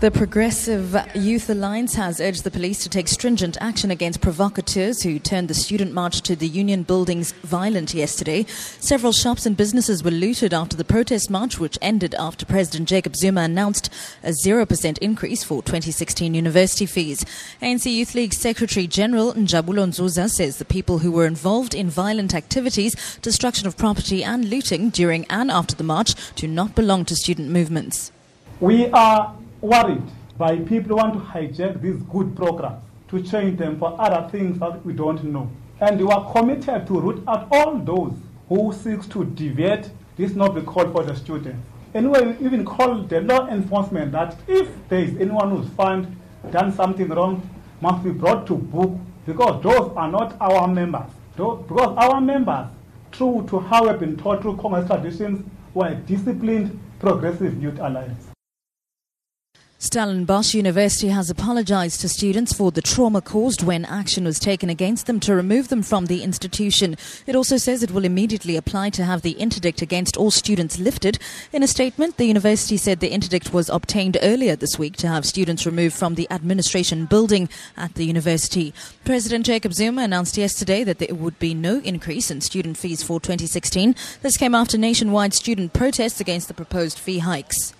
The Progressive Youth Alliance has urged the police to take stringent action against provocateurs who turned the student march to the union buildings violent yesterday. Several shops and businesses were looted after the protest march, which ended after President Jacob Zuma announced a 0% increase for 2016 university fees. ANC Youth League Secretary General Njabulo Nzuza says the people who were involved in violent activities, destruction of property, and looting during and after the march do not belong to student movements. We are worried by people who want to hijack these good programs to change them for other things that we don't know. And we are committed to root out all those who seek to deviate this noble call for the students. And we even call the law enforcement that if there is anyone who's found done something wrong, must be brought to book because those are not our members. Because our members, true to how we've been taught through Congress traditions, were a disciplined progressive youth alliance. Stellenbosch University has apologized to students for the trauma caused when action was taken against them to remove them from the institution. It also says it will immediately apply to have the interdict against all students lifted. In a statement, the university said the interdict was obtained earlier this week to have students removed from the administration building at the university. President Jacob Zuma announced yesterday that there would be no increase in student fees for 2016. This came after nationwide student protests against the proposed fee hikes.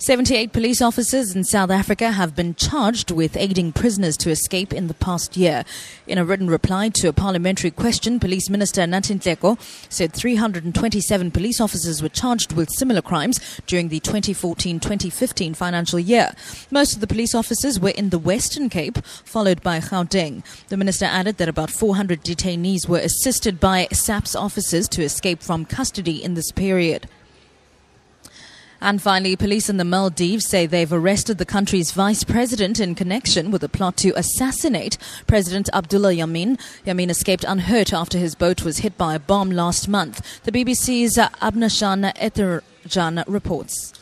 78 police officers in South Africa have been charged with aiding prisoners to escape in the past year. In a written reply to a parliamentary question, Police Minister Nathi Nhleko said 327 police officers were charged with similar crimes during the 2014-2015 financial year. Most of the police officers were in the Western Cape, followed by Gauteng. The minister added that about 400 detainees were assisted by SAPS officers to escape from custody in this period. And finally, police in the Maldives say they've arrested the country's vice president in connection with a plot to assassinate President Abdullah Yameen. Yameen escaped unhurt after his boat was hit by a bomb last month. The BBC's Anbarasan Ethirajan reports.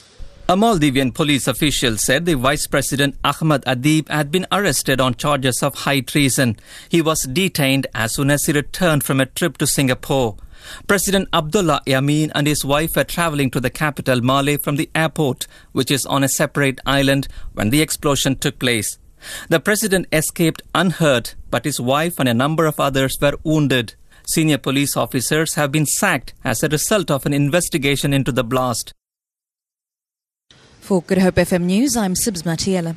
A Maldivian police official said the Vice President Ahmed Adeeb had been arrested on charges of high treason. He was detained as soon as he returned from a trip to Singapore. President Abdullah Yameen and his wife were traveling to the capital Male from the airport, which is on a separate island, when the explosion took place. The president escaped unhurt, but his wife and a number of others were wounded. Senior police officers have been sacked as a result of an investigation into the blast. For Good Hope FM News, I'm Sibs Matiela.